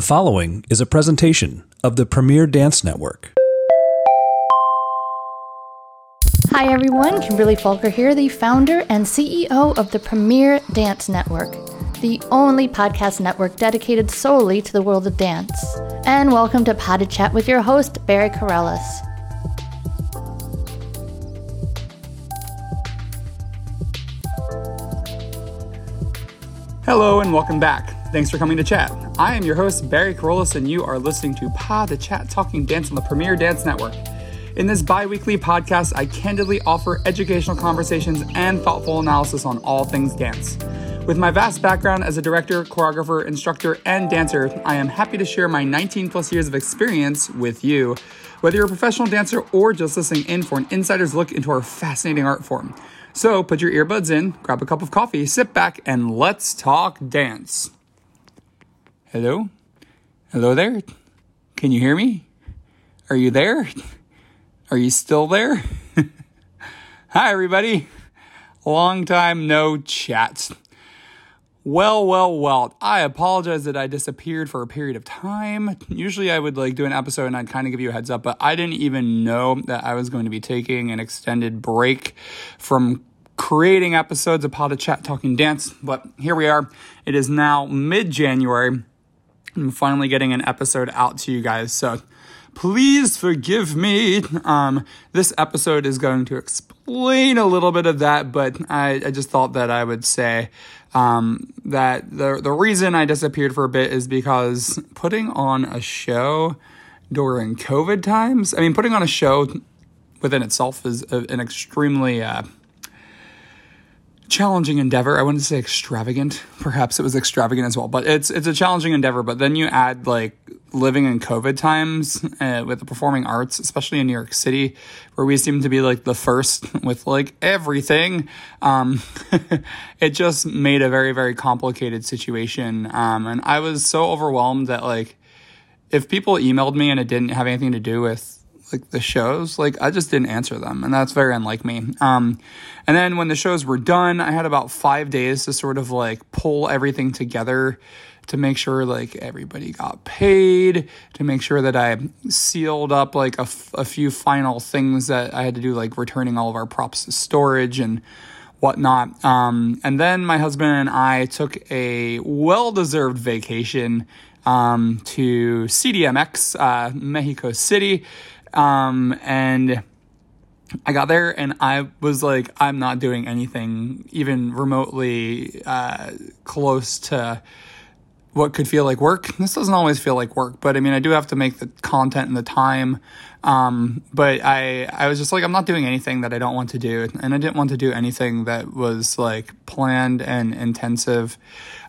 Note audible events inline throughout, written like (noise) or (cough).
The following is a presentation of the Premier Dance Network. Hi everyone, Kimberly Falker here, the founder and CEO of the Premier Dance Network, the only podcast network dedicated solely to the world of dance. And welcome to Pas de Chat with your host, Barry Kerollis. Hello and welcome back. Thanks for coming to chat. I am your host, Barry Kerollis, and you are listening to Pas de Chat Talking Dance on the Premier Dance Network. In this bi weekly podcast, I candidly offer educational conversations and thoughtful analysis on all things dance. With my vast background as a director, choreographer, instructor, and dancer, I am happy to share my 19 plus years of experience with you, whether you're a professional dancer or just listening in for an insider's look into our fascinating art form. So put your earbuds in, grab a cup of coffee, sit back, and let's talk dance. Hello? Hello there? Can you hear me? Are you there? Are you still there? (laughs) Hi, everybody. Long time no chat. Well, well, well. I apologize that I disappeared for a period of time. Usually I would like do an episode and I'd kind of give you a heads up, but I didn't even know that I was going to be taking an extended break from creating episodes of Pod Chat Talking Dance. But here we are. It is now mid January. I'm finally getting an episode out to you guys. So please forgive me. Um, this episode is going to explain a little bit of that, but I, I just thought that I would say um, that the the reason I disappeared for a bit is because putting on a show during COVID times. I mean, putting on a show within itself is a, an extremely uh, challenging endeavor. I wouldn't say extravagant. Perhaps it was extravagant as well, but it's it's a challenging endeavor. But then you add like living in COVID times uh, with the performing arts, especially in New York City, where we seem to be like the first with like everything. Um, (laughs) it just made a very very complicated situation, um, and I was so overwhelmed that like if people emailed me and it didn't have anything to do with like the shows, like I just didn't answer them, and that's very unlike me. Um, and then when the shows were done, I had about five days to sort of like pull everything together to make sure like everybody got paid, to make sure that I sealed up like a, f- a few final things that I had to do, like returning all of our props to storage and whatnot. Um, and then my husband and I took a well deserved vacation um, to CDMX, uh, Mexico City. Um, and I got there and I was like, I'm not doing anything even remotely uh, close to what could feel like work. This doesn't always feel like work, but I mean, I do have to make the content and the time. Um, but I, I was just like, I'm not doing anything that I don't want to do. And I didn't want to do anything that was like planned and intensive.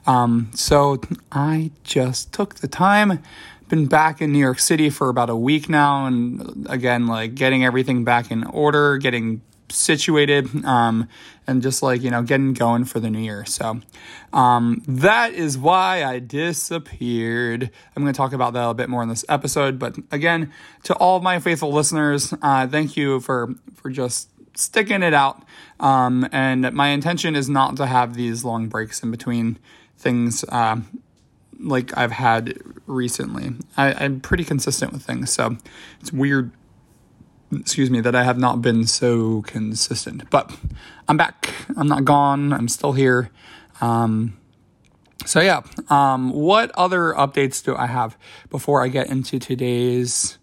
Um, so I just took the time been back in New York City for about a week now, and again, like getting everything back in order, getting situated, um, and just like you know, getting going for the new year. So um, that is why I disappeared. I'm going to talk about that a bit more in this episode, but again, to all of my faithful listeners, uh, thank you for for just sticking it out. Um, and my intention is not to have these long breaks in between things. Uh, like I've had recently. I, am pretty consistent with things, so it's weird. Excuse me, that I have not been so consistent, but I'm back. I'm not gone. I'm still here. Um, so yeah, um, what other updates do I have before I get into today's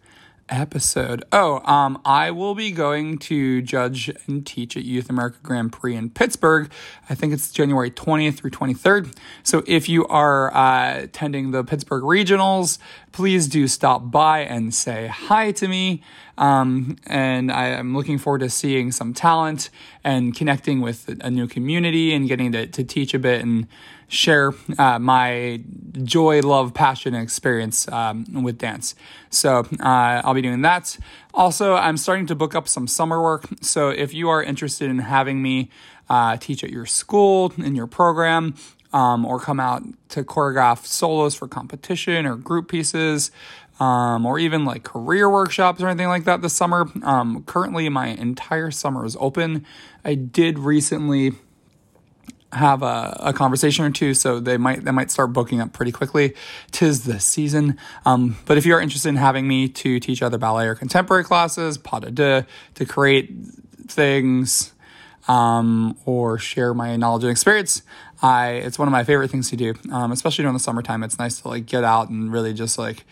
episode. Oh, um, I will be going to judge and teach at Youth America Grand Prix in Pittsburgh. I think it's January 20th through 23rd. So if you are uh, attending the Pittsburgh Regionals, please do stop by and say hi to me. Um, and I am looking forward to seeing some talent and connecting with a new community and getting to, to teach a bit and share uh, my joy, love, passion, and experience um, with dance. So uh, I'll be doing that. Also, I'm starting to book up some summer work. So if you are interested in having me uh, teach at your school, in your program, um, or come out to choreograph solos for competition or group pieces, um, or even like career workshops or anything like that this summer. Um, currently, my entire summer is open. I did recently have a, a, conversation or two, so they might they might start booking up pretty quickly. Tis the season. Um, but if you are interested in having me to teach other ballet or contemporary classes, pas de deux, to create things, um, or share my knowledge and experience, I it's one of my favorite things to do. Um, especially during the summertime, it's nice to like get out and really just like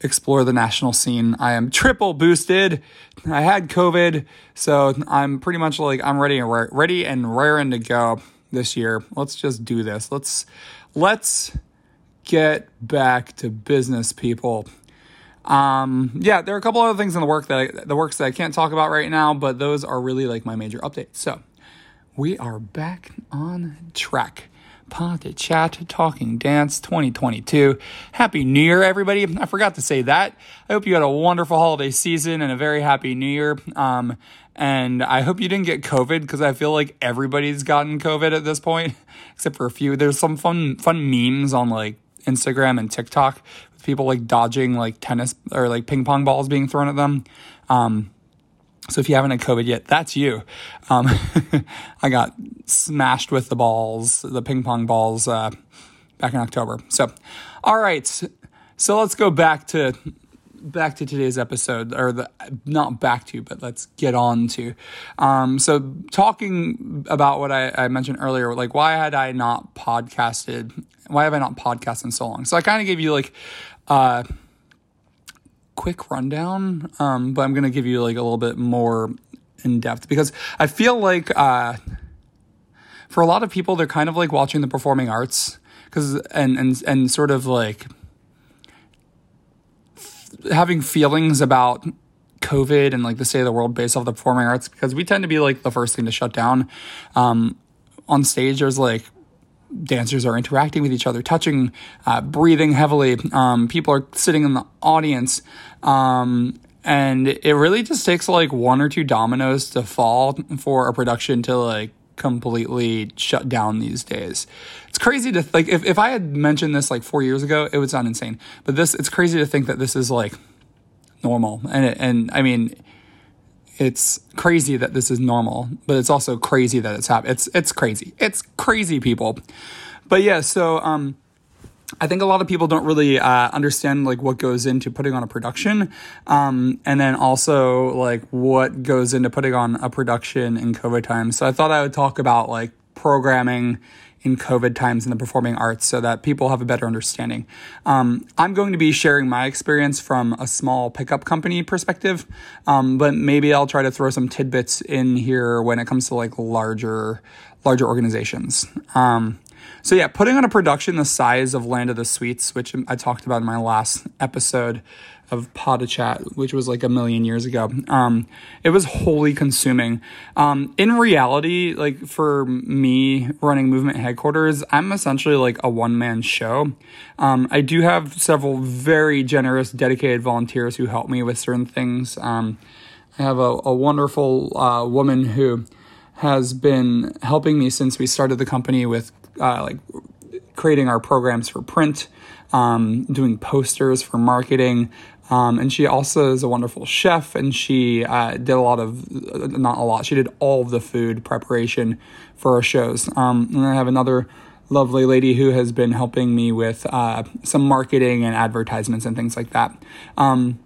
explore the national scene. I am triple boosted. I had COVID, so I'm pretty much like I'm ready and ready and raring to go this year. Let's just do this. Let's let's get back to business, people. Um, yeah, there are a couple other things in the work that I, the works that I can't talk about right now, but those are really like my major updates. So we are back on track. De Chat Talking Dance 2022. Happy New Year, everybody. I forgot to say that. I hope you had a wonderful holiday season and a very happy New Year. Um, and I hope you didn't get COVID because I feel like everybody's gotten COVID at this point, (laughs) except for a few. There's some fun, fun memes on like Instagram and TikTok with people like dodging like tennis or like ping pong balls being thrown at them. Um, so if you haven't had COVID yet, that's you. Um, (laughs) I got smashed with the balls, the ping pong balls, uh, back in October. So, all right. So let's go back to back to today's episode, or the not back to, but let's get on to. Um, so talking about what I, I mentioned earlier, like why had I not podcasted? Why have I not podcasted in so long? So I kind of gave you like. Uh, quick rundown, um, but I'm going to give you like a little bit more in depth because I feel like uh, for a lot of people, they're kind of like watching the performing arts because and and and sort of like having feelings about COVID and like the state of the world based off the performing arts because we tend to be like the first thing to shut down. Um, on stage, there's like dancers are interacting with each other, touching, uh, breathing heavily. Um, people are sitting in the audience. Um, and it really just takes like one or two dominoes to fall for a production to like completely shut down these days. It's crazy to like if, if I had mentioned this like four years ago, it would sound insane. But this it's crazy to think that this is like normal. And it, and I mean it's crazy that this is normal, but it's also crazy that it's happening. It's it's crazy. It's crazy, people. But yeah, so um, I think a lot of people don't really uh, understand like what goes into putting on a production, um, and then also like what goes into putting on a production in COVID times. So I thought I would talk about like programming in COVID times in the performing arts so that people have a better understanding. Um, I'm going to be sharing my experience from a small pickup company perspective, um, but maybe I'll try to throw some tidbits in here when it comes to like larger, larger organizations. Um, so yeah, putting on a production the size of Land of the Sweets, which I talked about in my last episode, of de Chat, which was like a million years ago. Um, it was wholly consuming. Um, in reality, like for me running movement headquarters, I'm essentially like a one man show. Um, I do have several very generous, dedicated volunteers who help me with certain things. Um, I have a, a wonderful uh, woman who has been helping me since we started the company with uh, like creating our programs for print, um, doing posters for marketing, um, and she also is a wonderful chef, and she uh, did a lot of, not a lot, she did all of the food preparation for our shows. Um, and I have another lovely lady who has been helping me with uh, some marketing and advertisements and things like that. Um,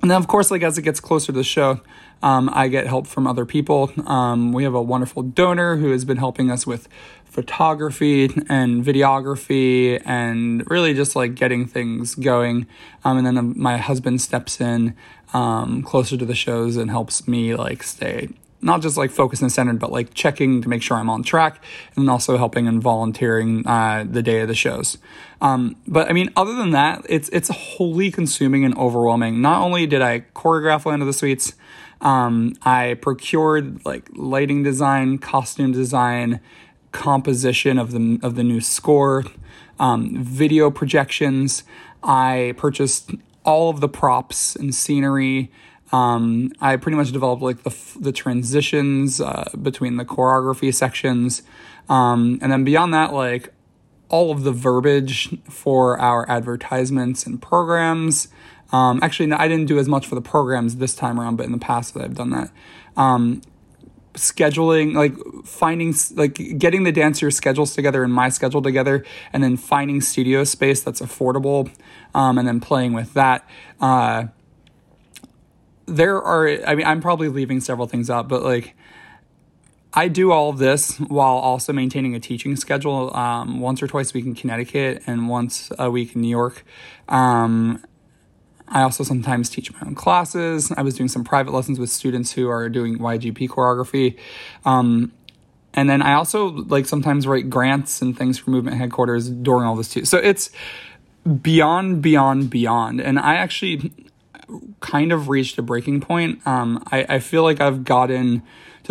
and then, of course, like as it gets closer to the show, um, I get help from other people. Um, we have a wonderful donor who has been helping us with photography and videography and really just like getting things going. Um, and then um, my husband steps in um, closer to the shows and helps me like stay not just like focused and centered, but like checking to make sure I'm on track and also helping and volunteering uh, the day of the shows. Um, but I mean, other than that, it's it's wholly consuming and overwhelming. Not only did I choreograph Land of the Sweets, um, I procured like lighting design, costume design, composition of the of the new score, um, video projections. I purchased all of the props and scenery. Um, I pretty much developed like the the transitions uh, between the choreography sections, um, and then beyond that, like all of the verbiage for our advertisements and programs. Um, actually, no, I didn't do as much for the programs this time around, but in the past, I've done that. Um, scheduling like finding like getting the dancers schedules together and my schedule together and then finding studio space that's affordable um, and then playing with that uh, there are i mean i'm probably leaving several things out but like I do all of this while also maintaining a teaching schedule um, once or twice a week in Connecticut and once a week in New York. Um, I also sometimes teach my own classes. I was doing some private lessons with students who are doing YAGP choreography. Um, and then I also like sometimes write grants and things for movement headquarters during all this too. So it's beyond, beyond, beyond. And I actually kind of reached a breaking point. Um, I, I feel like I've gotten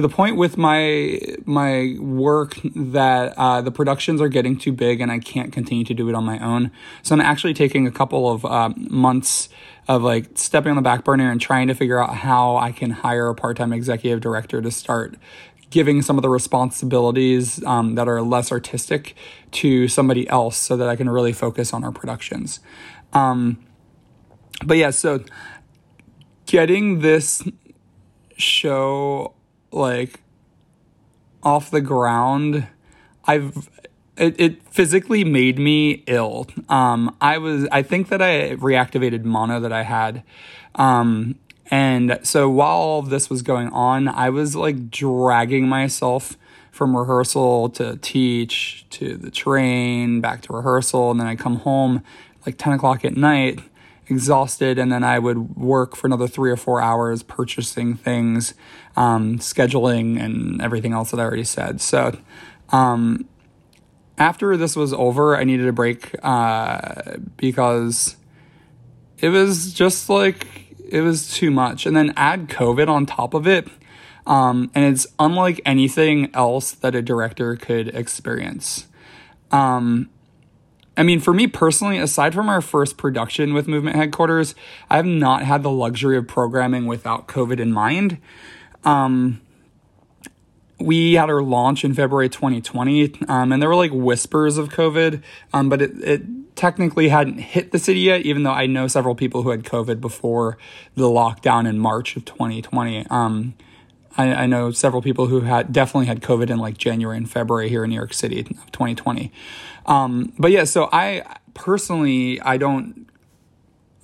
the point with my my work that uh, the productions are getting too big and I can't continue to do it on my own. So I'm actually taking a couple of um, months of like stepping on the back burner and trying to figure out how I can hire a part time executive director to start giving some of the responsibilities um, that are less artistic to somebody else so that I can really focus on our productions. Um, but yeah, so getting this show like off the ground, I've it, it physically made me ill. Um, I was I think that I reactivated mono that I had. Um, and so while all of this was going on, I was like dragging myself from rehearsal to teach to the train back to rehearsal and then I come home like 10 o'clock at night exhausted and then I would work for another three or four hours purchasing things, um, scheduling and everything else that I already said. So, um, after this was over, I needed a break uh, because it was just like it was too much. And then add COVID on top of it. Um, and it's unlike anything else that a director could experience. Um, I mean, for me personally, aside from our first production with Movement Headquarters, I have not had the luxury of programming without COVID in mind. Um, we had our launch in February 2020, um, and there were like whispers of COVID, um, but it, it technically hadn't hit the city yet, even though I know several people who had COVID before the lockdown in March of 2020. Um, I, I, know several people who had definitely had COVID in like January and February here in New York City of 2020. Um, but yeah, so I personally, I don't,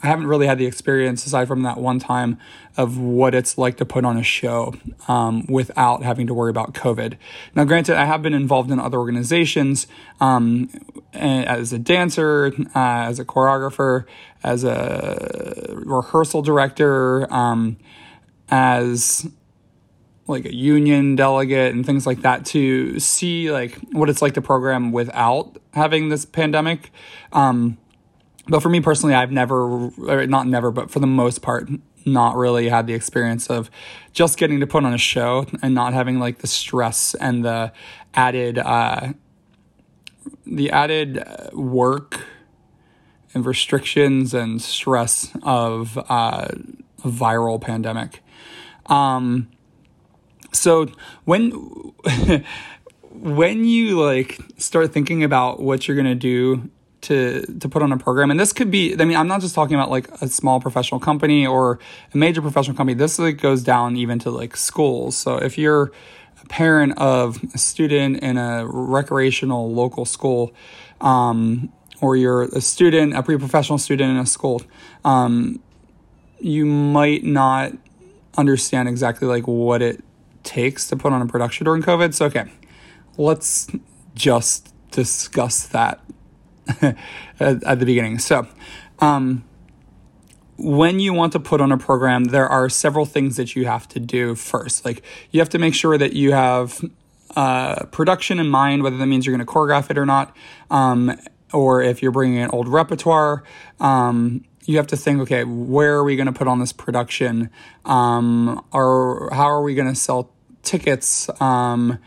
I haven't really had the experience aside from that one time of what it's like to put on a show um, without having to worry about COVID. Now, granted, I have been involved in other organizations um, as a dancer, uh, as a choreographer, as a rehearsal director, um, as like a union delegate and things like that to see like what it's like to program without having this pandemic. Um, but for me personally, I've never, not never, but for the most part, not really had the experience of just getting to put on a show and not having like the stress and the added, uh, the added work and restrictions and stress of uh, a viral pandemic. Um, so when (laughs) when you like start thinking about what you're going to do to to put on a program and this could be i mean i'm not just talking about like a small professional company or a major professional company. This like goes down even to like schools. So if you're a parent of a student in a recreational local school um, or you're a student a pre-professional student in a school um, you might not understand exactly like what it takes to put on a production during COVID. So, okay, let's just discuss that (laughs) at, at, the beginning. So, um, when you want to put on a program, there are several things that you have to do first. Like, you have to make sure that you have uh, production in mind, whether that means you're going to choreograph it or not, um, or if you're bringing an old repertoire. Um, you have to think, okay, where are we going to put on this production? Um, or how are we going to sell tickets? Um,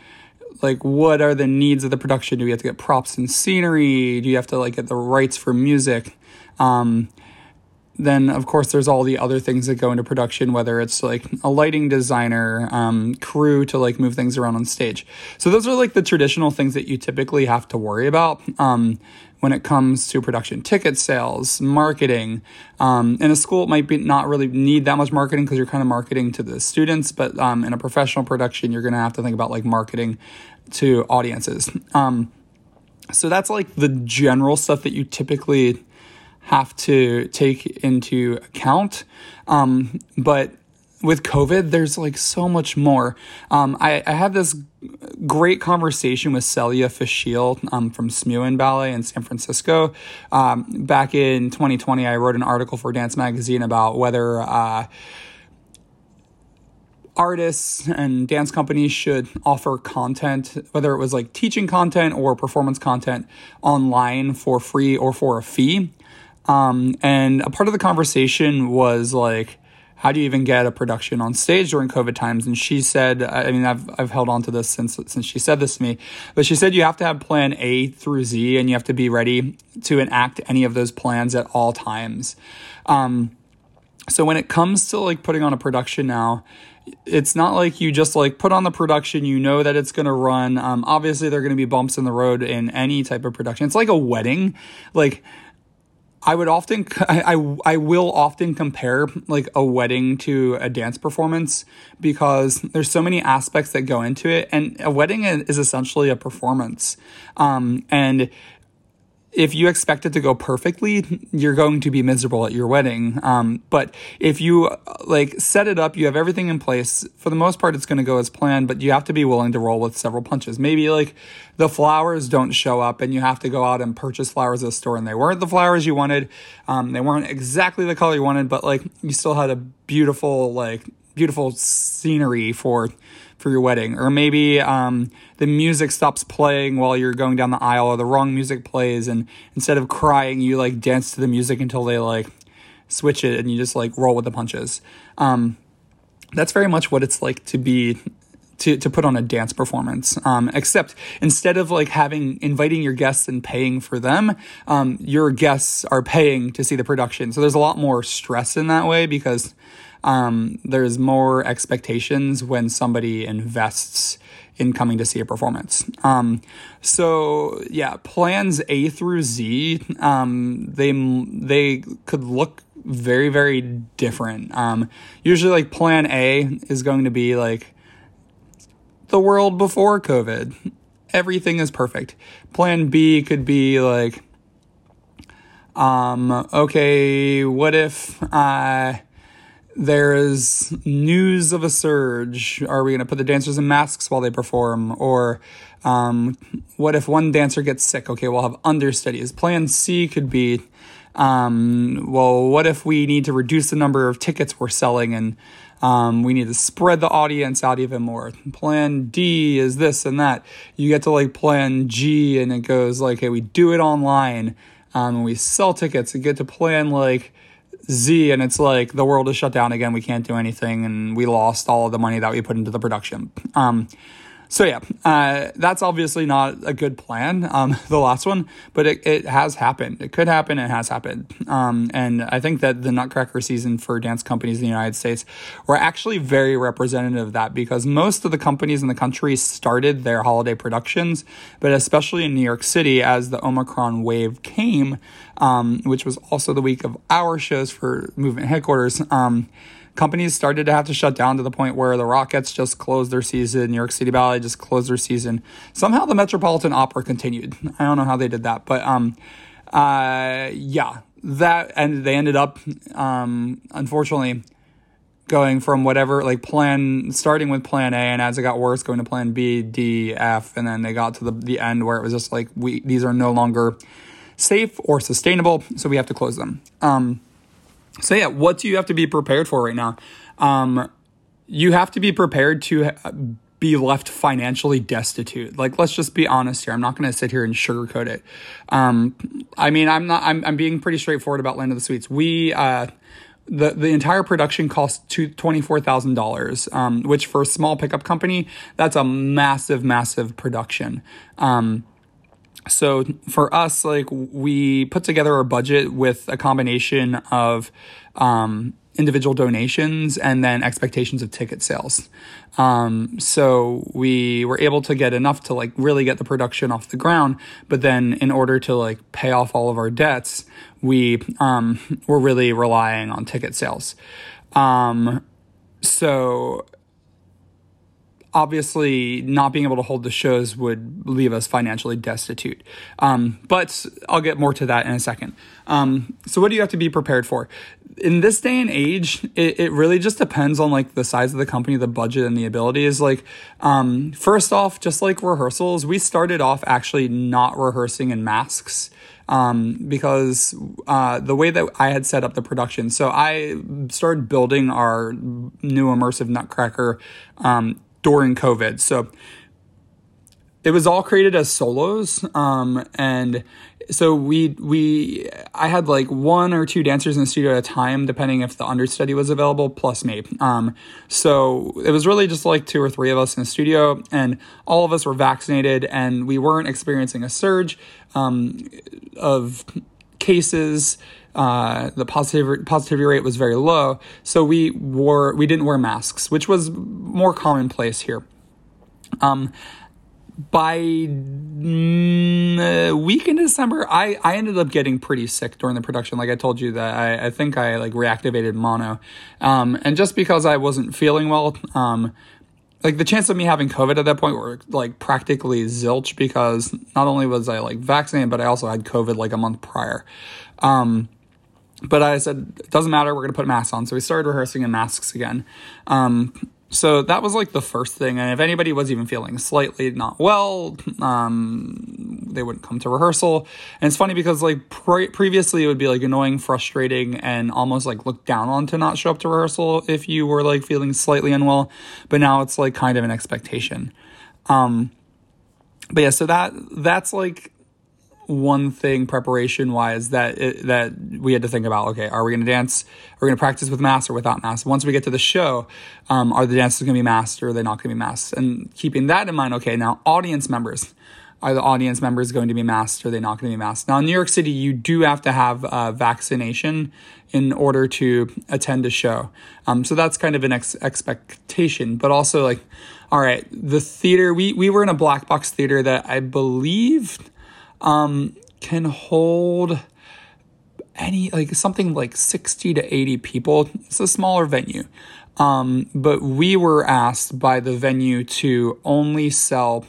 like what are the needs of the production? Do we have to get props and scenery? Do you have to like get the rights for music? Um, then of course there's all the other things that go into production, whether it's like a lighting designer, um, crew to like move things around on stage. So those are like the traditional things that you typically have to worry about. Um, when it comes to production ticket sales, marketing. Um, in a school, it might be not really need that much marketing because you're kind of marketing to the students, but um, in a professional production, you're going to have to think about like marketing to audiences. Um, so that's like the general stuff that you typically have to take into account. Um, but with COVID, there's like so much more. Um, I, I had this great conversation with Celia Fushille um, from Smuin Ballet in San Francisco. Um, back in 2020, I wrote an article for Dance Magazine about whether uh, artists and dance companies should offer content, whether it was like teaching content or performance content online for free or for a fee. Um, and a part of the conversation was like, how do you even get a production on stage during COVID times? And she said, I mean, I've, I've held on to this since, since she said this to me, but she said you have to have plan A through Z and you have to be ready to enact any of those plans at all times. Um, so when it comes to like putting on a production now, it's not like you just like put on the production you know that it's going to run um, obviously there are going to be bumps in the road in any type of production it's like a wedding like I would often, I, I, I, will often compare like a wedding to a dance performance because there's so many aspects that go into it. And a wedding is essentially a performance. Um, and if you expect it to go perfectly, you're going to be miserable at your wedding. Um, but if you like set it up, you have everything in place. For the most part, it's going to go as planned. But you have to be willing to roll with several punches. Maybe like the flowers don't show up, and you have to go out and purchase flowers at the store, and they weren't the flowers you wanted. Um, they weren't exactly the color you wanted, but like you still had a beautiful like beautiful scenery for for your wedding, or maybe um, the music stops playing while you're going down the aisle, or the wrong music plays, and instead of crying, you like dance to the music until they like switch it, and you just like roll with the punches. Um, that's very much what it's like to be to, to put on a dance performance. Um, except instead of like having inviting your guests and paying for them, um, your guests are paying to see the production. So there's a lot more stress in that way because um, there's more expectations when somebody invests in coming to see a performance. Um, so yeah, plans A through Z, um, they they could look very very different. Um, usually, like Plan A is going to be like the world before COVID. Everything is perfect. Plan B could be like, um, okay, what if I there is news of a surge. Are we going to put the dancers in masks while they perform? Or um, what if one dancer gets sick? Okay, we'll have understudies. Plan C could be um, well, what if we need to reduce the number of tickets we're selling and um, we need to spread the audience out even more. Plan D is this and that. You get to like plan G and it goes like, hey, we do it online um, and we sell tickets and get to plan like Z and it's like the world is shut down again. We can't do anything and we lost all of the money that we put into the production. Um, so yeah, uh, that's obviously not a good plan, um, (laughs) the last one, but it, it has happened. It could happen. It has happened. Um, and I think that the Nutcracker season for dance companies in the United States were actually very representative of that because most of the companies in the country started their holiday productions, but especially in New York City as the Omicron wave came, um, which was also the week of our shows for movement headquarters. Companies started to have to shut down to the point where the Rockettes just closed their season, New York City Ballet just closed their season. Somehow the Metropolitan Opera continued. (laughs) I don't know how they did that, but um, uh, yeah, that and they ended up um, unfortunately going from whatever like plan starting with plan A and as it got worse going to plan B, D, F and then they got to the the end where it was just like we these are no longer safe or sustainable, so we have to close them. Um, so yeah, what do you have to be prepared for right now? Um, you have to be prepared to be left financially destitute. Like, let's just be honest here. I'm not going to sit here and sugarcoat it. Um, I mean, I'm not. I'm, I'm being pretty straightforward about Land of the Sweets. We. Uh, the, the entire production cost $24,000, um, which for a small pickup company, that's a massive, massive production. Um, so for us, like we put together our budget with a combination of um, individual donations and then expectations of ticket sales. Um, so we were able to get enough to like really get the production off the ground. But then in order to like pay off all of our debts, we um, were really relying on ticket sales. Um, so obviously not being able to hold the shows would leave us financially destitute. Um, but I'll get more to that in a second. Um, so what do you have to be prepared for? In this day and age, it, it really just depends on like the size of the company, the budget, and the abilities. Like, um, first off, just like rehearsals, we started off actually not rehearsing in masks. Um, because uh, the way that I had set up the production, so I started building our new immersive Nutcracker um, during COVID. So it was all created as solos. Um, and so we, we, I had like one or two dancers in the studio at a time, depending if the understudy was available, plus me. Um, so it was really just like two or three of us in the studio, and all of us were vaccinated, and we weren't experiencing a surge um, of cases. Uh, the positivity positivity rate was very low, so we wore we didn't wear masks, which was more commonplace here. Um, by mm, week in December, I, I ended up getting pretty sick during the production. Like I told you that I, I think I like reactivated mono. Um, and just because I wasn't feeling well, um, like the chance of me having COVID at that point were like practically zilch because not only was I like vaccinated, but I also had COVID like a month prior. Um, but I said, it doesn't matter, we're to put masks on. So we started rehearsing in masks again. Um, so that was like the first thing. And if anybody was even feeling slightly not well, um, they wouldn't come to rehearsal. And it's funny because like pre- previously it would be like annoying, frustrating, and almost like looked down on to not show up to rehearsal if you were like feeling slightly unwell. But now it's like kind of an expectation. Um, but yeah, so that that's like one thing preparation wise that it, that we had to think about. Okay, are we going to dance? Are we going to practice with masks or without masks? Once we get to the show, um, are the dances going to be masked or are they not going to be masked? And keeping that in mind, okay, now audience members. Are the audience members going to be masked or are they not going to be masked? Now, in New York City, you do have to have a vaccination in order to attend a show. Um, so that's kind of an ex- expectation, but also like, all right, the theater, we, we were in a black box theater that I believe um, can hold any like something like 60 to 80 people. It's a smaller venue. Um, but we were asked by the venue to only sell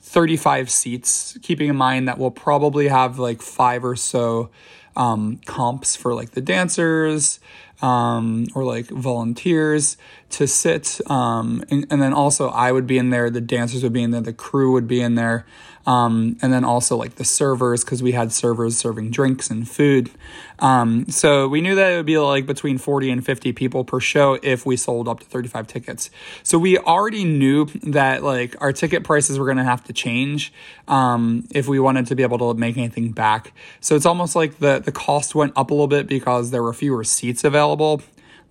35 seats, keeping in mind that we'll probably have like five or so um, comps for like the dancers um, or like volunteers to sit. Um, and, and, then also, I would be in there, the dancers would be in there, the crew would be in there. Um, and then also like the servers because we had servers serving drinks and food. Um, so we knew that it would be like between 40 and 50 people per show if we sold up to 35 tickets. So we already knew that like our ticket prices were going to have to change um, if we wanted to be able to make anything back. So it's almost like the the cost went up a little bit because there were fewer seats available.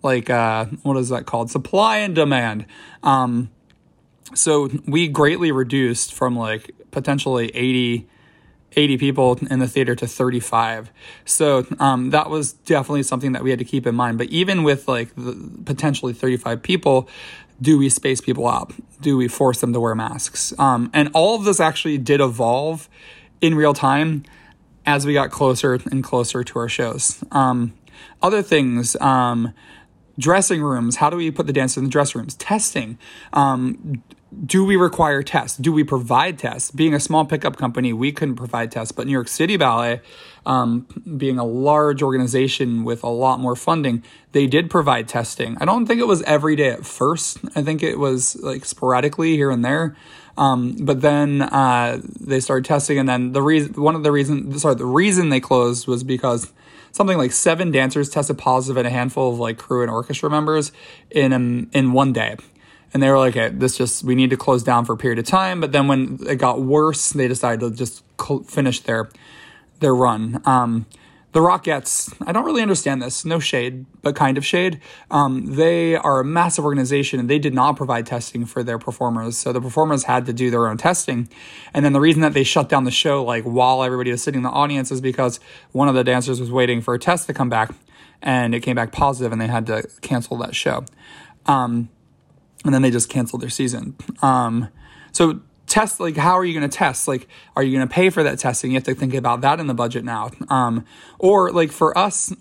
Like uh, what is that called? Supply and demand. Um, so we greatly reduced from like potentially 80 80 people in the theater to 35. So um, that was definitely something that we had to keep in mind. But even with like potentially 35 people, do we space people out? Do we force them to wear masks? Um, and all of this actually did evolve in real time as we got closer and closer to our shows. Um, other things, um, dressing rooms. How do we put the dancers in the dressing rooms? Testing. Um, do we require tests? Do we provide tests? Being a small pickup company, we couldn't provide tests, but New York City Ballet, um, being a large organization with a lot more funding, they did provide testing. I don't think it was every day at first. I think it was like sporadically here and there. Um, but then uh, they started testing, and then the reason, one of the reason, sorry, the reason they closed was because something like seven dancers tested positive and a handful of like crew and orchestra members in um, in one day and they were like, okay, this just we need to close down for a period of time. But then when it got worse, they decided to just finish their their run. Um, the Rockettes, I don't really understand this. No shade, but kind of shade. Um, they are a massive organization and they did not provide testing for their performers. So the performers had to do their own testing. And then the reason that they shut down the show, like while everybody was sitting in the audience, is because one of the dancers was waiting for a test to come back and it came back positive and they had to cancel that show. Um, and then they just canceled their season. Um, so test like how are you going to test? Like are you going to pay for that testing? You have to think about that in the budget now. Um, or like for us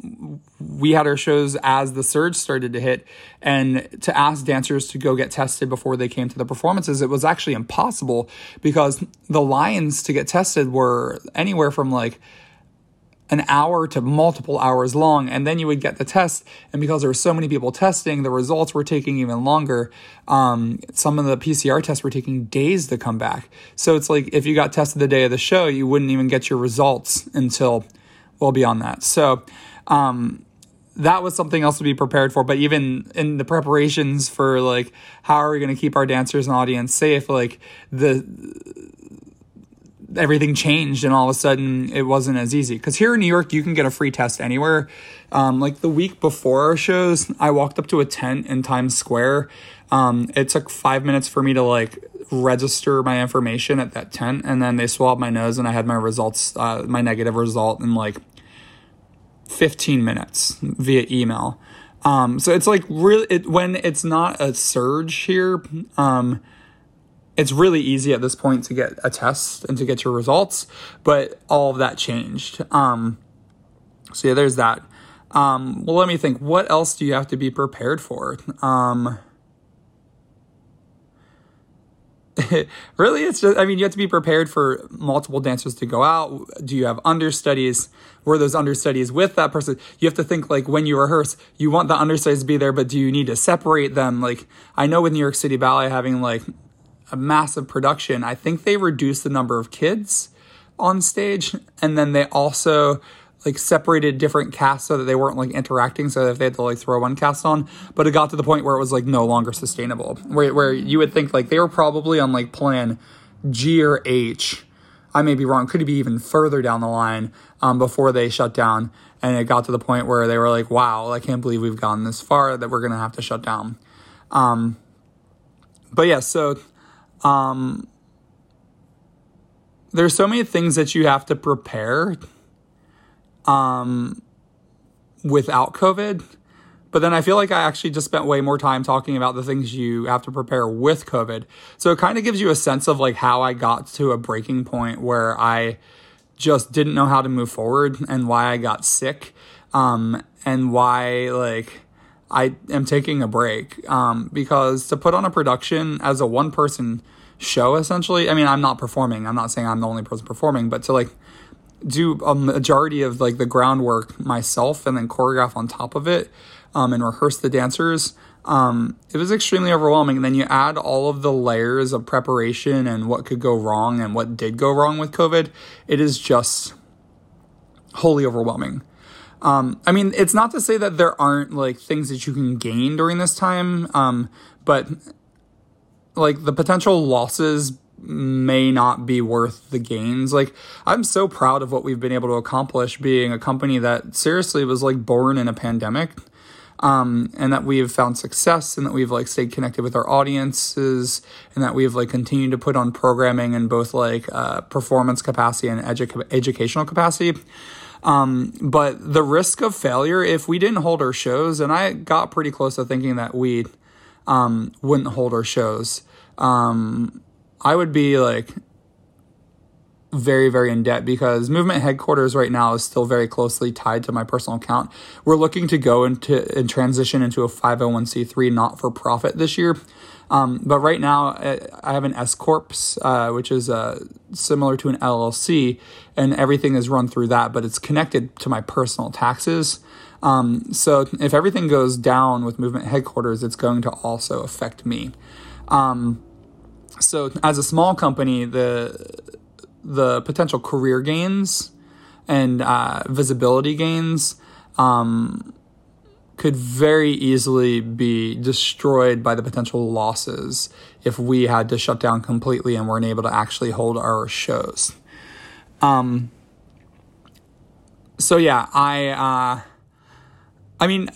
we had our shows as the surge started to hit and to ask dancers to go get tested before they came to the performances it was actually impossible because the lines to get tested were anywhere from like an hour to multiple hours long. And then you would get the test. And because there were so many people testing, the results were taking even longer. Um, some of the PCR tests were taking days to come back. So it's like if you got tested the day of the show, you wouldn't even get your results until well beyond that. So, um, that was something else to be prepared for. But even in the preparations for like how are we going to keep our dancers and audience safe, like the everything changed and all of a sudden it wasn't as easy. Because here in New York, you can get a free test anywhere. Um, like the week before our shows, I walked up to a tent in Times Square. Um, it took five minutes for me to like register my information at that tent, and then they swabbed my nose, and I had my results, uh, my negative result, in like 15 minutes via email. Um, so it's like really it, when it's not a surge here. Um, it's really easy at this point to get a test and to get your results, but all of that changed. Um, so yeah, there's that. Um, well, let me think. What else do you have to be prepared for? Um, (laughs) really, it's just, I mean, you have to be prepared for multiple dancers to go out. Do you have understudies? Were those understudies with that person? You have to think like when you rehearse, you want the understudies to be there, but do you need to separate them? Like, I know with New York City Ballet having like a massive production, I think they reduced the number of kids on stage, and then they also like separated different casts so that they weren't like interacting so that they had to like throw one cast on but it got to the point where it was like no longer sustainable. Where, where you would think like they were probably on like plan g or h. I may be wrong. Could it be even further down the line um, before they shut down and it got to the point where they were like wow i can't believe we've gone this far that we're gonna have to shut down. Um, but yeah so um, there's so many things that you have to prepare um, without COVID. But then I feel like I actually just spent way more time talking about the things you have to prepare with COVID. So it kind of gives you a sense of like how I got to a breaking point where I just didn't know how to move forward and why I got sick um, and why like I am taking a break um, because to put on a production as a one person show, essentially, I mean, I'm not performing. I'm not saying I'm the only person performing, but to like do a majority of like the groundwork myself and then choreograph on top of it um, and rehearse the dancers. Um, it was extremely overwhelming. And then you add all of the layers of preparation and what could go wrong and what did go wrong with COVID. It is just wholly overwhelming. Um, I mean, it's not to say that there aren't like things that you can gain during this time, um, but like the potential losses may not be worth the gains. Like I'm so proud of what we've been able to accomplish being a company that seriously was like born in a pandemic. Um, and that we have found success and that we've like stayed connected with our audiences and that we've like continued to put on programming in both like uh, performance capacity and edu- educational capacity. Um, but the risk of failure, if we didn't hold our shows, and I got pretty close to thinking that we um, wouldn't hold our shows, um, I would be like very, very in debt because movement headquarters right now is still very closely tied to my personal account. We're looking to go into and transition into a 501c3 not for profit this year. Um, but right now, I have an S corps, uh, which is uh, similar to an LLC, and everything is run through that. But it's connected to my personal taxes. Um, so if everything goes down with movement headquarters, it's going to also affect me. Um, so as a small company, the the potential career gains and uh, visibility gains um, could very easily be destroyed by the potential losses if we had to shut down completely and weren't able to actually hold our shows. Um, so yeah, I uh, I mean,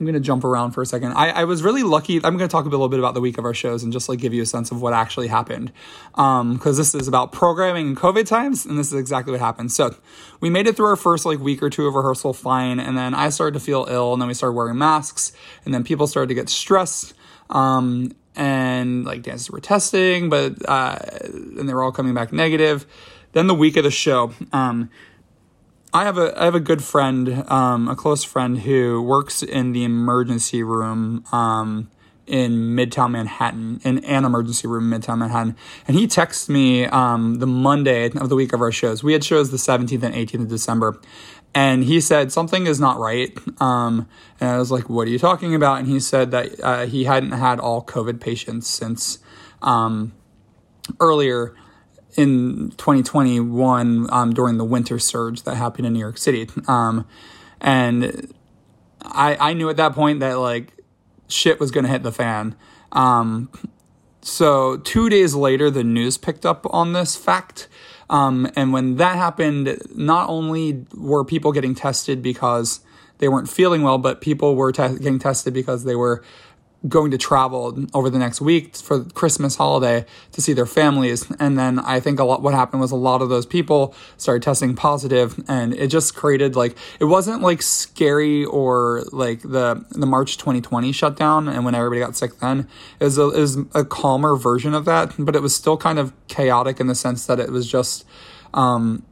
I'm gonna jump around for a second. I, I was really lucky. I'm gonna talk a little bit about the week of our shows and just like give you a sense of what actually happened, because um, this is about programming in COVID times, and this is exactly what happened. So we made it through our first like week or two of rehearsal fine, and then I started to feel ill, and then we started wearing masks, and then people started to get stressed. Um, and like dancers were testing, but uh, and they were all coming back negative. Then the week of the show, um, I have a I have a good friend, um, a close friend who works in the emergency room um, in Midtown Manhattan, in an emergency room in Midtown Manhattan, and he texts me um, the Monday of the week of our shows. We had shows the 17th and 18th of December, and he said something is not right. Um, and I was like, "What are you talking about?" And he said that uh, he hadn't had all COVID patients since um, earlier in 2021 um, during the winter surge that happened in New York City. Um, and I, I knew at that point that like shit was going to hit the fan. Um, so two days later, the news picked up on this fact. Um, and when that happened, not only were people getting tested because they weren't feeling well, but people were te- getting tested because they were going to travel over the next week for Christmas holiday to see their families. And then I think a lot what happened was a lot of those people started testing positive and it just created like it wasn't like scary or like the the March 2020 shutdown and when everybody got sick then. It was a, it was a calmer version of that, but it was still kind of chaotic in the sense that it was just um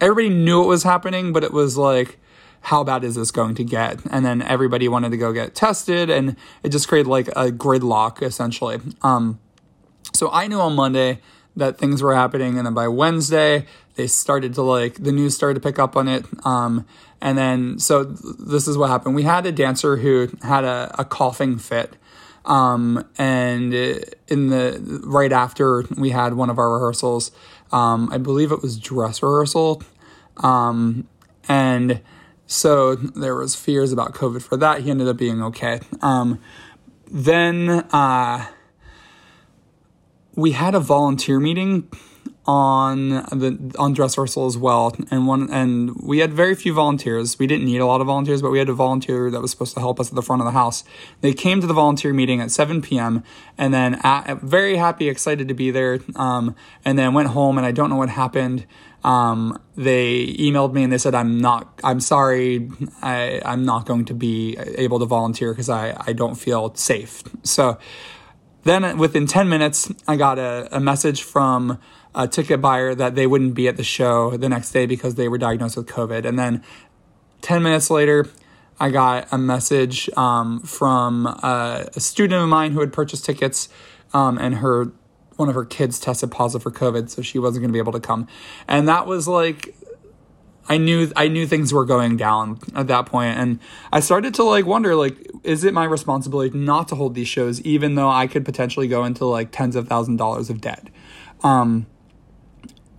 everybody knew it was happening, but it was like how bad is this going to get? And then everybody wanted to go get tested, and it just created like a gridlock essentially. Um, so I knew on Monday that things were happening, and then by Wednesday they started to like the news started to pick up on it. Um, and then so th- this is what happened. We had a dancer who had a, a coughing fit. Um, and in the right after we had one of our rehearsals, um, I believe it was dress rehearsal. Um, and so there was fears about COVID for that. He ended up being okay. Um, then uh, we had a volunteer meeting on the on dress rehearsal as well. And one and we had very few volunteers. We didn't need a lot of volunteers but we had a volunteer that was supposed to help us at the front of the house. They came to the volunteer meeting at 7 p.m and then at, very happy excited to be there um, and then went home and i don't know what happened. Um, they emailed me and they said i'm not i'm sorry. I, i'm not going to be able to volunteer because I, I don't feel safe. So then within 10 minutes i got a, a message from a ticket buyer that they wouldn't be at the show the next day because they were diagnosed with covid and then 10 minutes later i got a message um, from a, a, student of mine who had purchased tickets um, and her one of her kids tested positive for COVID, so she wasn't going to be able to come. And that was like I knew I knew things were going down at that point and I started to like wonder like is it my responsibility not to hold these shows even though I could potentially go into like tens of thousand dollars of debt. Um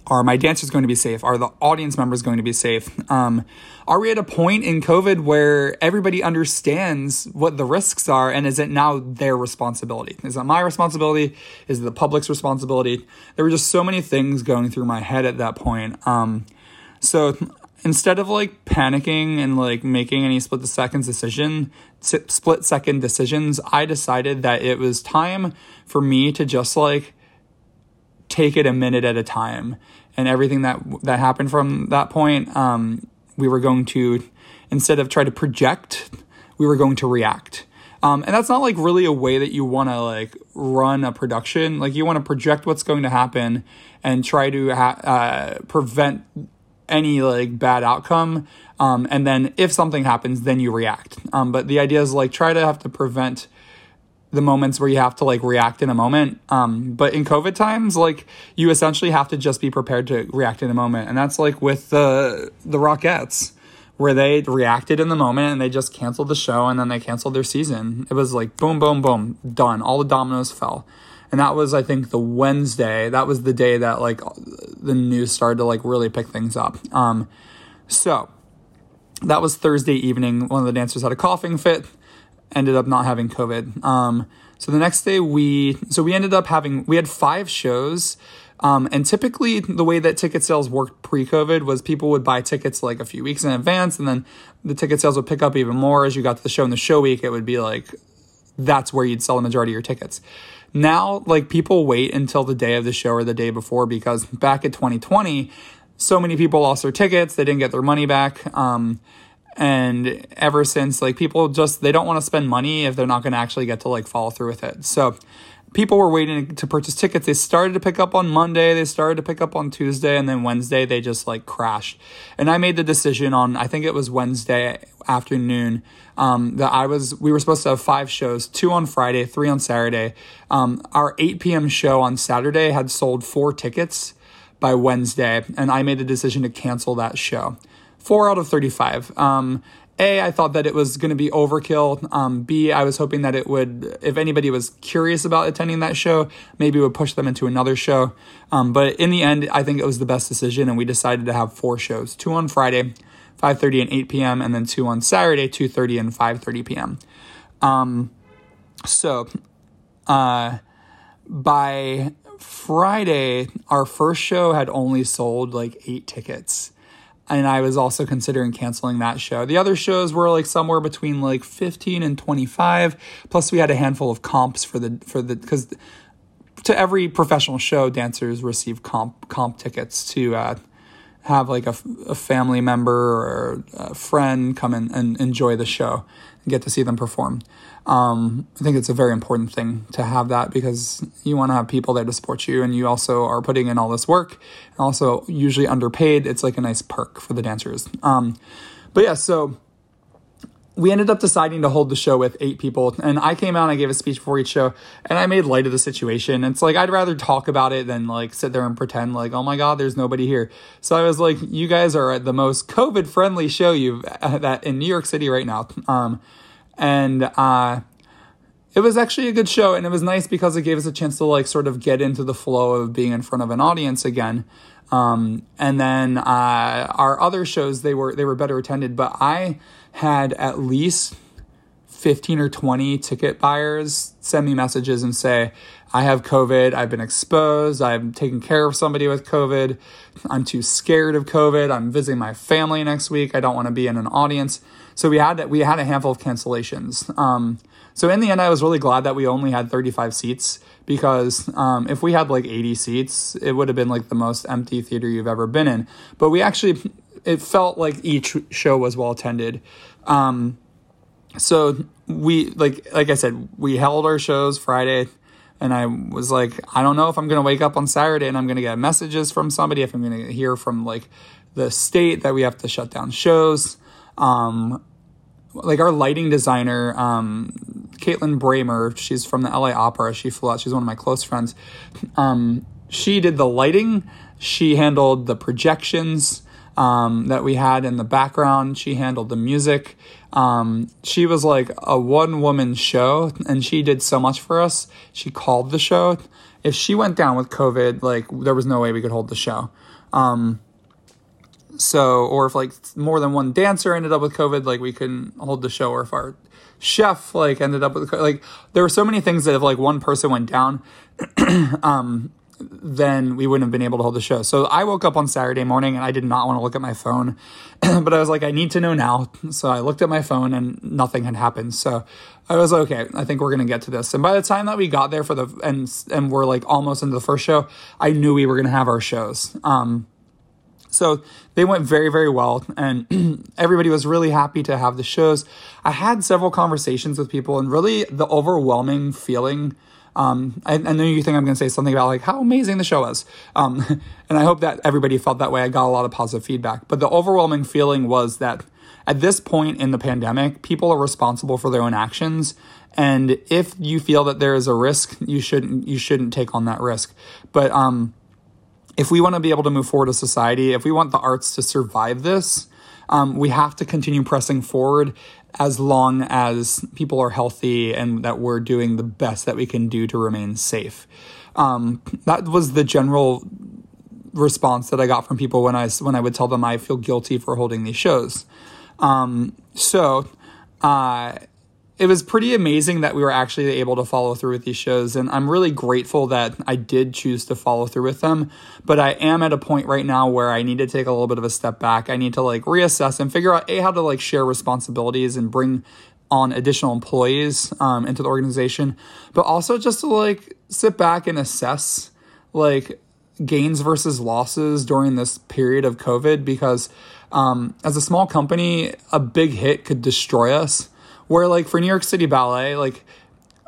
are my dancers going to be safe? Are the audience members going to be safe? Um, are we at a point in COVID where everybody understands what the risks are and is it now their responsibility? Is it my responsibility? Is it the public's responsibility? There were just so many things going through my head at that point. Um, so instead of like panicking and like making any split seconds decision, split second decisions, I decided that it was time for me to just like take it a minute at a time. And everything that that happened from that point, um, we were going to instead of try to project, we were going to react. Um, and that's not like really a way that you want to like run a production. Like you want to project what's going to happen and try to ha- uh, prevent any like bad outcome. Um, and then if something happens, then you react. Um, but the idea is like try to have to prevent the moments where you have to like react in a moment. Um, but in COVID times, like you essentially have to just be prepared to react in a moment, and that's like with the the Rockettes, where they reacted in the moment and they just canceled the show and then they canceled their season. It was like boom, boom, boom, done. All the dominoes fell, and that was I think the Wednesday. That was the day that like the news started to like really pick things up. Um, so that was Thursday evening. One of the dancers had a coughing fit ended up not having COVID. Um, so the next day we, so we ended up having, we had five shows Um, and typically, the way that ticket sales worked pre COVID was people would buy tickets like a few weeks in advance, and then the ticket sales would pick up even more as you got to the show. In the show week, it would be like that's where you'd sell the majority of your tickets. Now, like people wait until the day of the show or the day before because back in 2020, so many people lost their tickets, they didn't get their money back. Um, and ever since, like people just they don't want to spend money if they're not going to actually get to like follow through with it. So people were waiting to purchase tickets. They started to pick up on Monday, they started to pick up on Tuesday, and then Wednesday they just like crashed. And I made the decision on I think it was Wednesday afternoon um, that I was we were supposed to have five shows, two on Friday, three on Saturday. Um, our 8 p.m. show on Saturday had sold four tickets by Wednesday, and I made the decision to cancel that show. Four out of 35. Um, a, I thought that it was going to be overkill. Um, B, I was hoping that it would, if anybody was curious about attending that show, maybe would push them into another show. Um, but in the end, I think it was the best decision, and we decided to have four shows: two on Friday, 5:30 and 8 p.m., and then two on Saturday, 2:30 and 5:30 p.m. Um, so, uh, by Friday, our first show had only sold like eight tickets and I was also considering canceling that show. The other shows were like somewhere between like 15 and 25. Plus, we had a handful of comps for the for the because to every professional show, dancers receive comp comp tickets to uh, have like a, a family member or a friend come in and enjoy the show and get to see them perform. Um, I think it's a very important thing to have that because you want to have people there to support you, and you also are putting in all this work, and also usually underpaid. It's like a nice perk for the dancers. Um, but yeah, so we ended up deciding to hold the show with eight people and i came out and i gave a speech before each show and i made light of the situation it's like i'd rather talk about it than like sit there and pretend like oh my god there's nobody here so i was like you guys are at the most covid friendly show you've (laughs) that in new york city right now um, and uh, it was actually a good show and it was nice because it gave us a chance to like sort of get into the flow of being in front of an audience again. Um, and then uh, our other shows they were they were better attended but i had at least 15 or 20 ticket buyers send me messages and say i have covid. I've been exposed. I'm taking care of somebody with covid. I'm too scared of covid. I'm visiting my family next week. I don't want to be in an audience so we had we had a handful of cancellations. Um, so in the end, I was really glad that we only had 35 seats because um, if we had like 80 seats, it would have been like the most empty theater you've ever been in. But we actually, it felt like each show was well attended. Um, so we like like I said, we held our shows Friday and I was like, I don't know if I'm gonna wake up on Saturday and I'm gonna get messages from somebody, if I'm gonna hear from like the state that we have to shut down shows. Um, like our lighting designer, um, Caitlin Bramer, she's from the LA Opera. She flew out. She's one of my close friends. Um, she did the lighting. She handled the projections um, that we had in the background. She handled the music. Um, she was like a one woman show, and she did so much for us. She called the show. If she went down with COVID, like there was no way we could hold the show. Um, so, or if like more than one dancer ended up with COVID, like we couldn't hold the show, or if our chef like ended up with like there were so many things that if like one person went down, (clears throat) um, then we wouldn't have been able to hold the show. So I woke up on Saturday morning and I did not want to look at my phone, (clears throat) but I was like, I need to know now. So I looked at my phone and nothing had happened. So I was like, okay, I think we're gonna get to this. And by the time that we got there for the and and we're like almost into the first show, I knew we were gonna have our shows. Um, so they went very, very well, and (clears throat) everybody was really happy to have the shows. I had several conversations with people, and really the overwhelming feeling. Um, I, I know you think I'm going to say something about like how amazing the show was, um, (laughs) and I hope that everybody felt that way. I got a lot of positive feedback, but the overwhelming feeling was that at this point in the pandemic, people are responsible for their own actions, and if you feel that there is a risk, you shouldn't you shouldn't take on that risk. But um, if we want to be able to move forward as society, if we want the arts to survive this, um, we have to continue pressing forward as long as people are healthy and that we're doing the best that we can do to remain safe. Um, that was the general response that I got from people when I when I would tell them I feel guilty for holding these shows. Um, so, uh, it was pretty amazing that we were actually able to follow through with these shows and i'm really grateful that i did choose to follow through with them but i am at a point right now where i need to take a little bit of a step back. I need to like reassess and figure out a how to like share responsibilities and bring on additional employees um, into the organization but also just to like sit back and assess like gains versus losses during this period of covid because um, as a small company a big hit could destroy us where like for New York City Ballet, like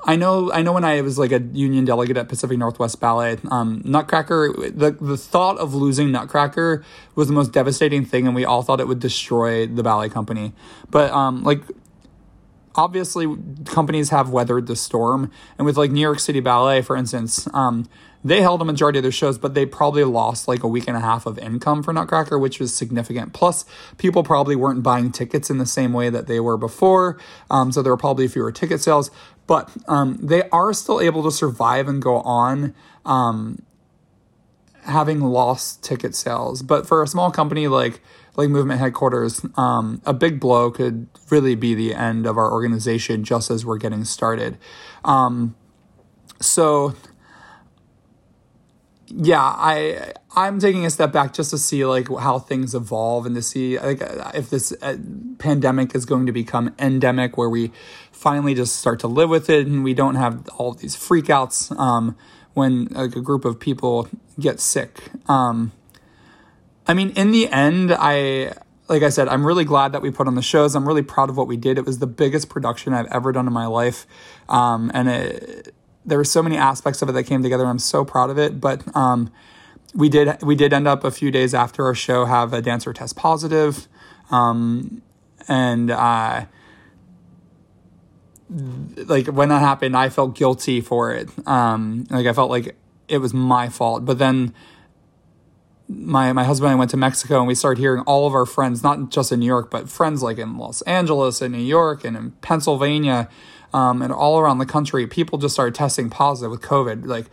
I know I know when I was like a union delegate at Pacific Northwest Ballet, um, Nutcracker the the thought of losing Nutcracker was the most devastating thing, and we all thought it would destroy the ballet company. But um, like obviously companies have weathered the storm, and with like New York City Ballet, for instance, um, they held a majority of their shows, but they probably lost like a week and a half of income for Nutcracker, which was significant. Plus, people probably weren't buying tickets in the same way that they were before. Um, so there were probably fewer ticket sales, but um, they are still able to survive and go on. Um, having lost ticket sales, but for a small company like like Movement Headquarters, um, a big blow could really be the end of our organization just as we're getting started. Um, so yeah, I I'm taking a step back just to see like how things evolve and to see like if this uh, pandemic is going to become endemic where we finally just start to live with it and we don't have all these freakouts um, when like a group of people get sick. Um, I mean, in the end, I like I said, I'm really glad that we put on the shows. I'm really proud of what we did. It was the biggest production I've ever done in my life, um, and it there were so many aspects of it that came together. I'm so proud of it. But um, we did we did end up a few days after our show have a dancer test positive, um, and uh, like when that happened, I felt guilty for it. Um, like I felt like it was my fault. But then my my husband and I went to Mexico and we started hearing all of our friends, not just in New York, but friends like in Los Angeles and New York and in Pennsylvania um, and all around the country, people just started testing positive with COVID. Like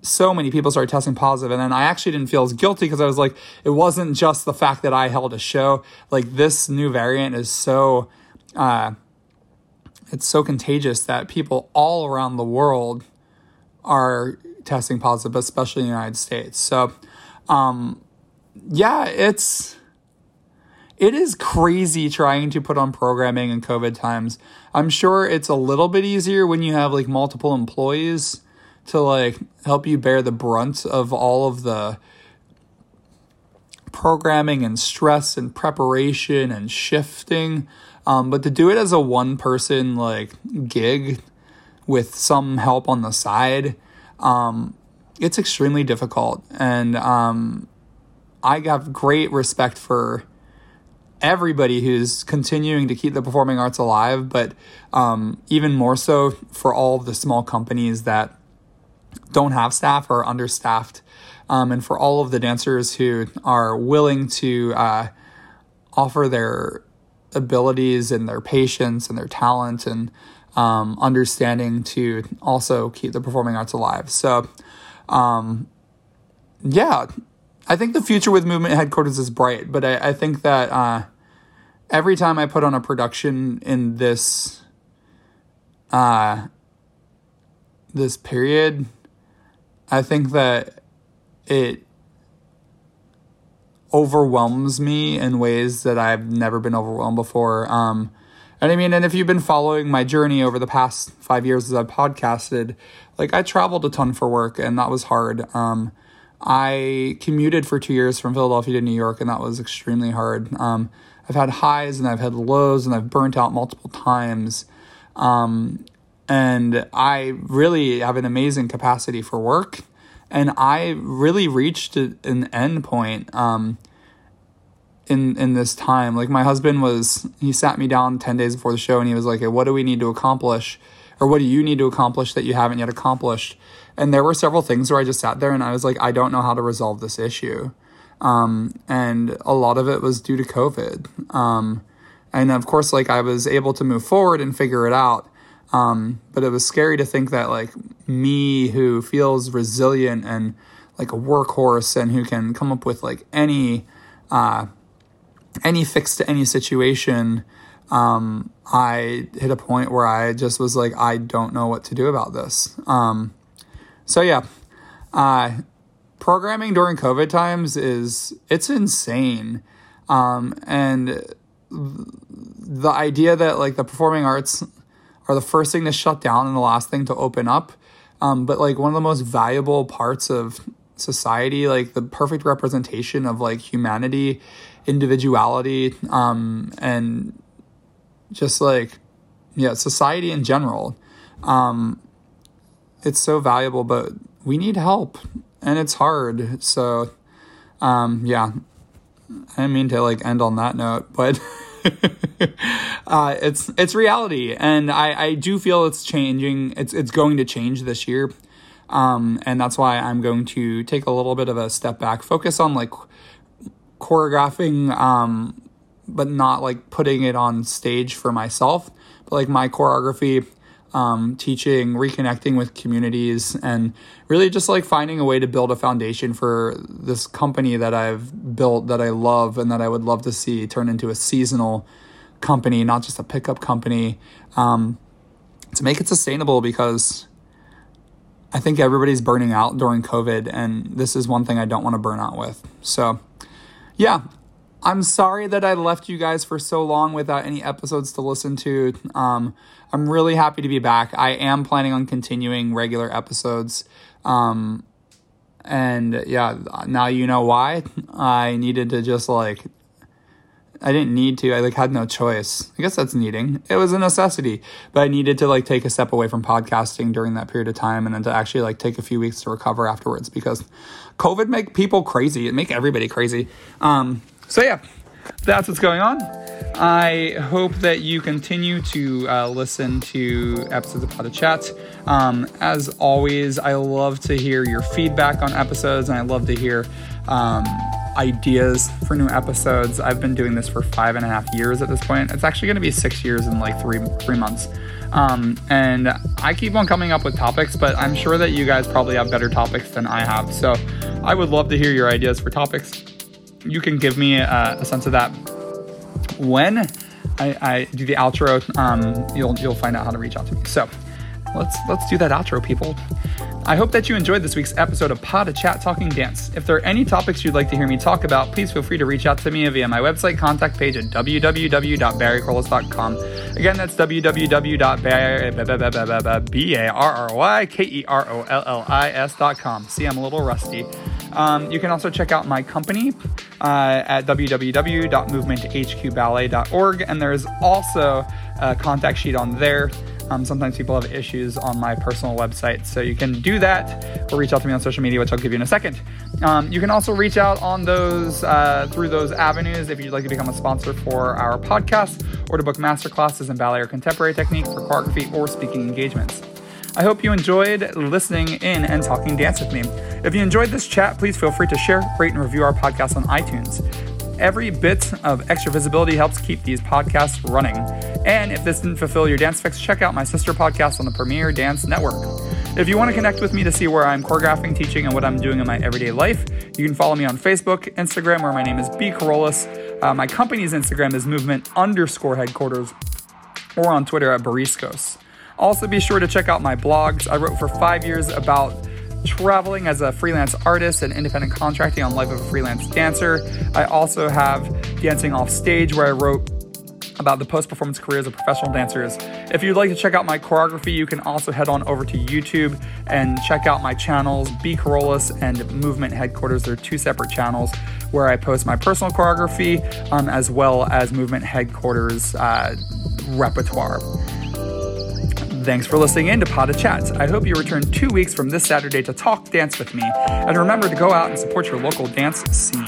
so many people started testing positive, and then I actually didn't feel as guilty because I was like, it wasn't just the fact that I held a show. Like this new variant is so, uh, it's so contagious that people all around the world are testing positive, especially in the United States. So, um, yeah, it's it is crazy trying to put on programming in COVID times. I'm sure it's a little bit easier when you have like multiple employees to like help you bear the brunt of all of the programming and stress and preparation and shifting. Um, but to do it as a one person like gig with some help on the side, um, it's extremely difficult. And um, I have great respect for everybody who's continuing to keep the performing arts alive, but um, even more so for all the small companies that don't have staff or are understaffed, um, and for all of the dancers who are willing to uh, offer their abilities and their patience and their talent and um, understanding to also keep the performing arts alive. So, um, yeah, I think the future with Movement Headquarters is bright, but I, I think that uh, every time I put on a production in this uh, this period, I think that it overwhelms me in ways that I've never been overwhelmed before. Um, and I mean, and if you've been following my journey over the past five years as I've podcasted, like I traveled a ton for work and that was hard. Um, I commuted for two years from Philadelphia to New York, and that was extremely hard. Um, I've had highs and I've had lows, and I've burnt out multiple times. Um, and I really have an amazing capacity for work. And I really reached an end point um, in in this time. Like my husband was, he sat me down ten days before the show, and he was like, hey, "What do we need to accomplish, or what do you need to accomplish that you haven't yet accomplished?" And there were several things where I just sat there and I was like, I don't know how to resolve this issue. Um, and a lot of it was due to COVID. Um, and of course, like I was able to move forward and figure it out. Um, but it was scary to think that like me who feels resilient and like a workhorse and who can come up with like any, uh, any fix to any situation, um, I hit a point where I just was like, I don't know what to do about this. Um, so yeah, uh, programming during COVID times is it's insane, um, and the idea that like the performing arts are the first thing to shut down and the last thing to open up, um, but like one of the most valuable parts of society, like the perfect representation of like humanity, individuality, um, and just like yeah, society in general. Um, it's so valuable, but we need help, and it's hard. So, um, yeah, I didn't mean to like end on that note, but. (laughs) uh, it's it's reality, and I, I do feel it's changing. It's it's going to change this year, um, and that's why I'm going to take a little bit of a step back, focus on like choreographing, um, but not like putting it on stage for myself, but like my choreography, um, teaching, reconnecting with communities, and really just like finding a way to build a foundation for this company that I've built that I love and that I would love to see turn into a seasonal company, not just a pickup company, um, to make it sustainable because I think everybody's burning out during COVID, and this is one thing I don't want to burn out with. So, yeah, I'm sorry that I left you guys for so long without any episodes to listen to. Um, I'm really happy to be back. I am planning on continuing regular episodes. Um, and yeah, now you know why. I needed to just like I didn't need to. I like had no choice. I guess that's needing. It was a necessity, but I needed to like take a step away from podcasting during that period of time, and then to actually like take a few weeks to recover afterwards because COVID make people crazy. It make everybody crazy. Um, so yeah, that's what's going on. I hope that you continue to uh, listen to episodes of Pas de Chat. Um, as always, I love to hear your feedback on episodes, and I love to hear. Um, ideas for new episodes. I've been doing this for five and a half years at this point. It's actually going to be six years in like three three months. Um, and I keep on coming up with topics, but I'm sure that you guys probably have better topics than I have. So I would love to hear your ideas for topics. You can give me a, a sense of that when I, I do the outro. Um, you'll you'll find out how to reach out to me. So let's let's do that outro, people. I hope that you enjoyed this week's episode of Pas de Chat Talking Dance. If there are any topics you'd like to hear me talk about, please feel free to reach out to me via my website contact page at www.barrykerollis.com. Again, that's www.barrykerollis.com. See, I'm a little rusty. Um, you can also check out my company uh, at www.movementhqballet.org, and there's also a contact sheet on there um, sometimes people have issues on my personal website. So you can do that or reach out to me on social media, which I'll give you in a second. Um, you can also reach out on those uh, through those avenues if you'd like to become a sponsor for our podcast or to book masterclasses in ballet or contemporary technique choreography or speaking engagements. I hope you enjoyed listening in and talking dance with me. If you enjoyed this chat, please feel free to share, rate, and review our podcast on iTunes. Every bit of extra visibility helps keep these podcasts running. And if this didn't fulfill your dance fix, check out my sister podcast on the Premier Dance Network. If you want to connect with me to see where I'm choreographing, teaching, and what I'm doing in my everyday life, you can follow me on Facebook, Instagram, where my name is B. Kerollis. Uh, my company's Instagram is movement underscore headquarters, or on Twitter at B. Kerollis. Also, be sure to check out my blogs. I wrote for five years about traveling as a freelance artist and independent contracting on Life of a Freelance Dancer. I also have Dancing Off Stage, where I wrote about the post performance careers of professional dancers. If you'd like to check out my choreography, you can also head on over to YouTube and check out my channels, B. Kerollis and Movement Headquarters. They're two separate channels where I post my personal choreography um, as well as Movement Headquarters uh, repertoire. Thanks for listening in to Pas de Chat. I hope you return two weeks from this Saturday to talk dance with me. And remember to go out and support your local dance scene.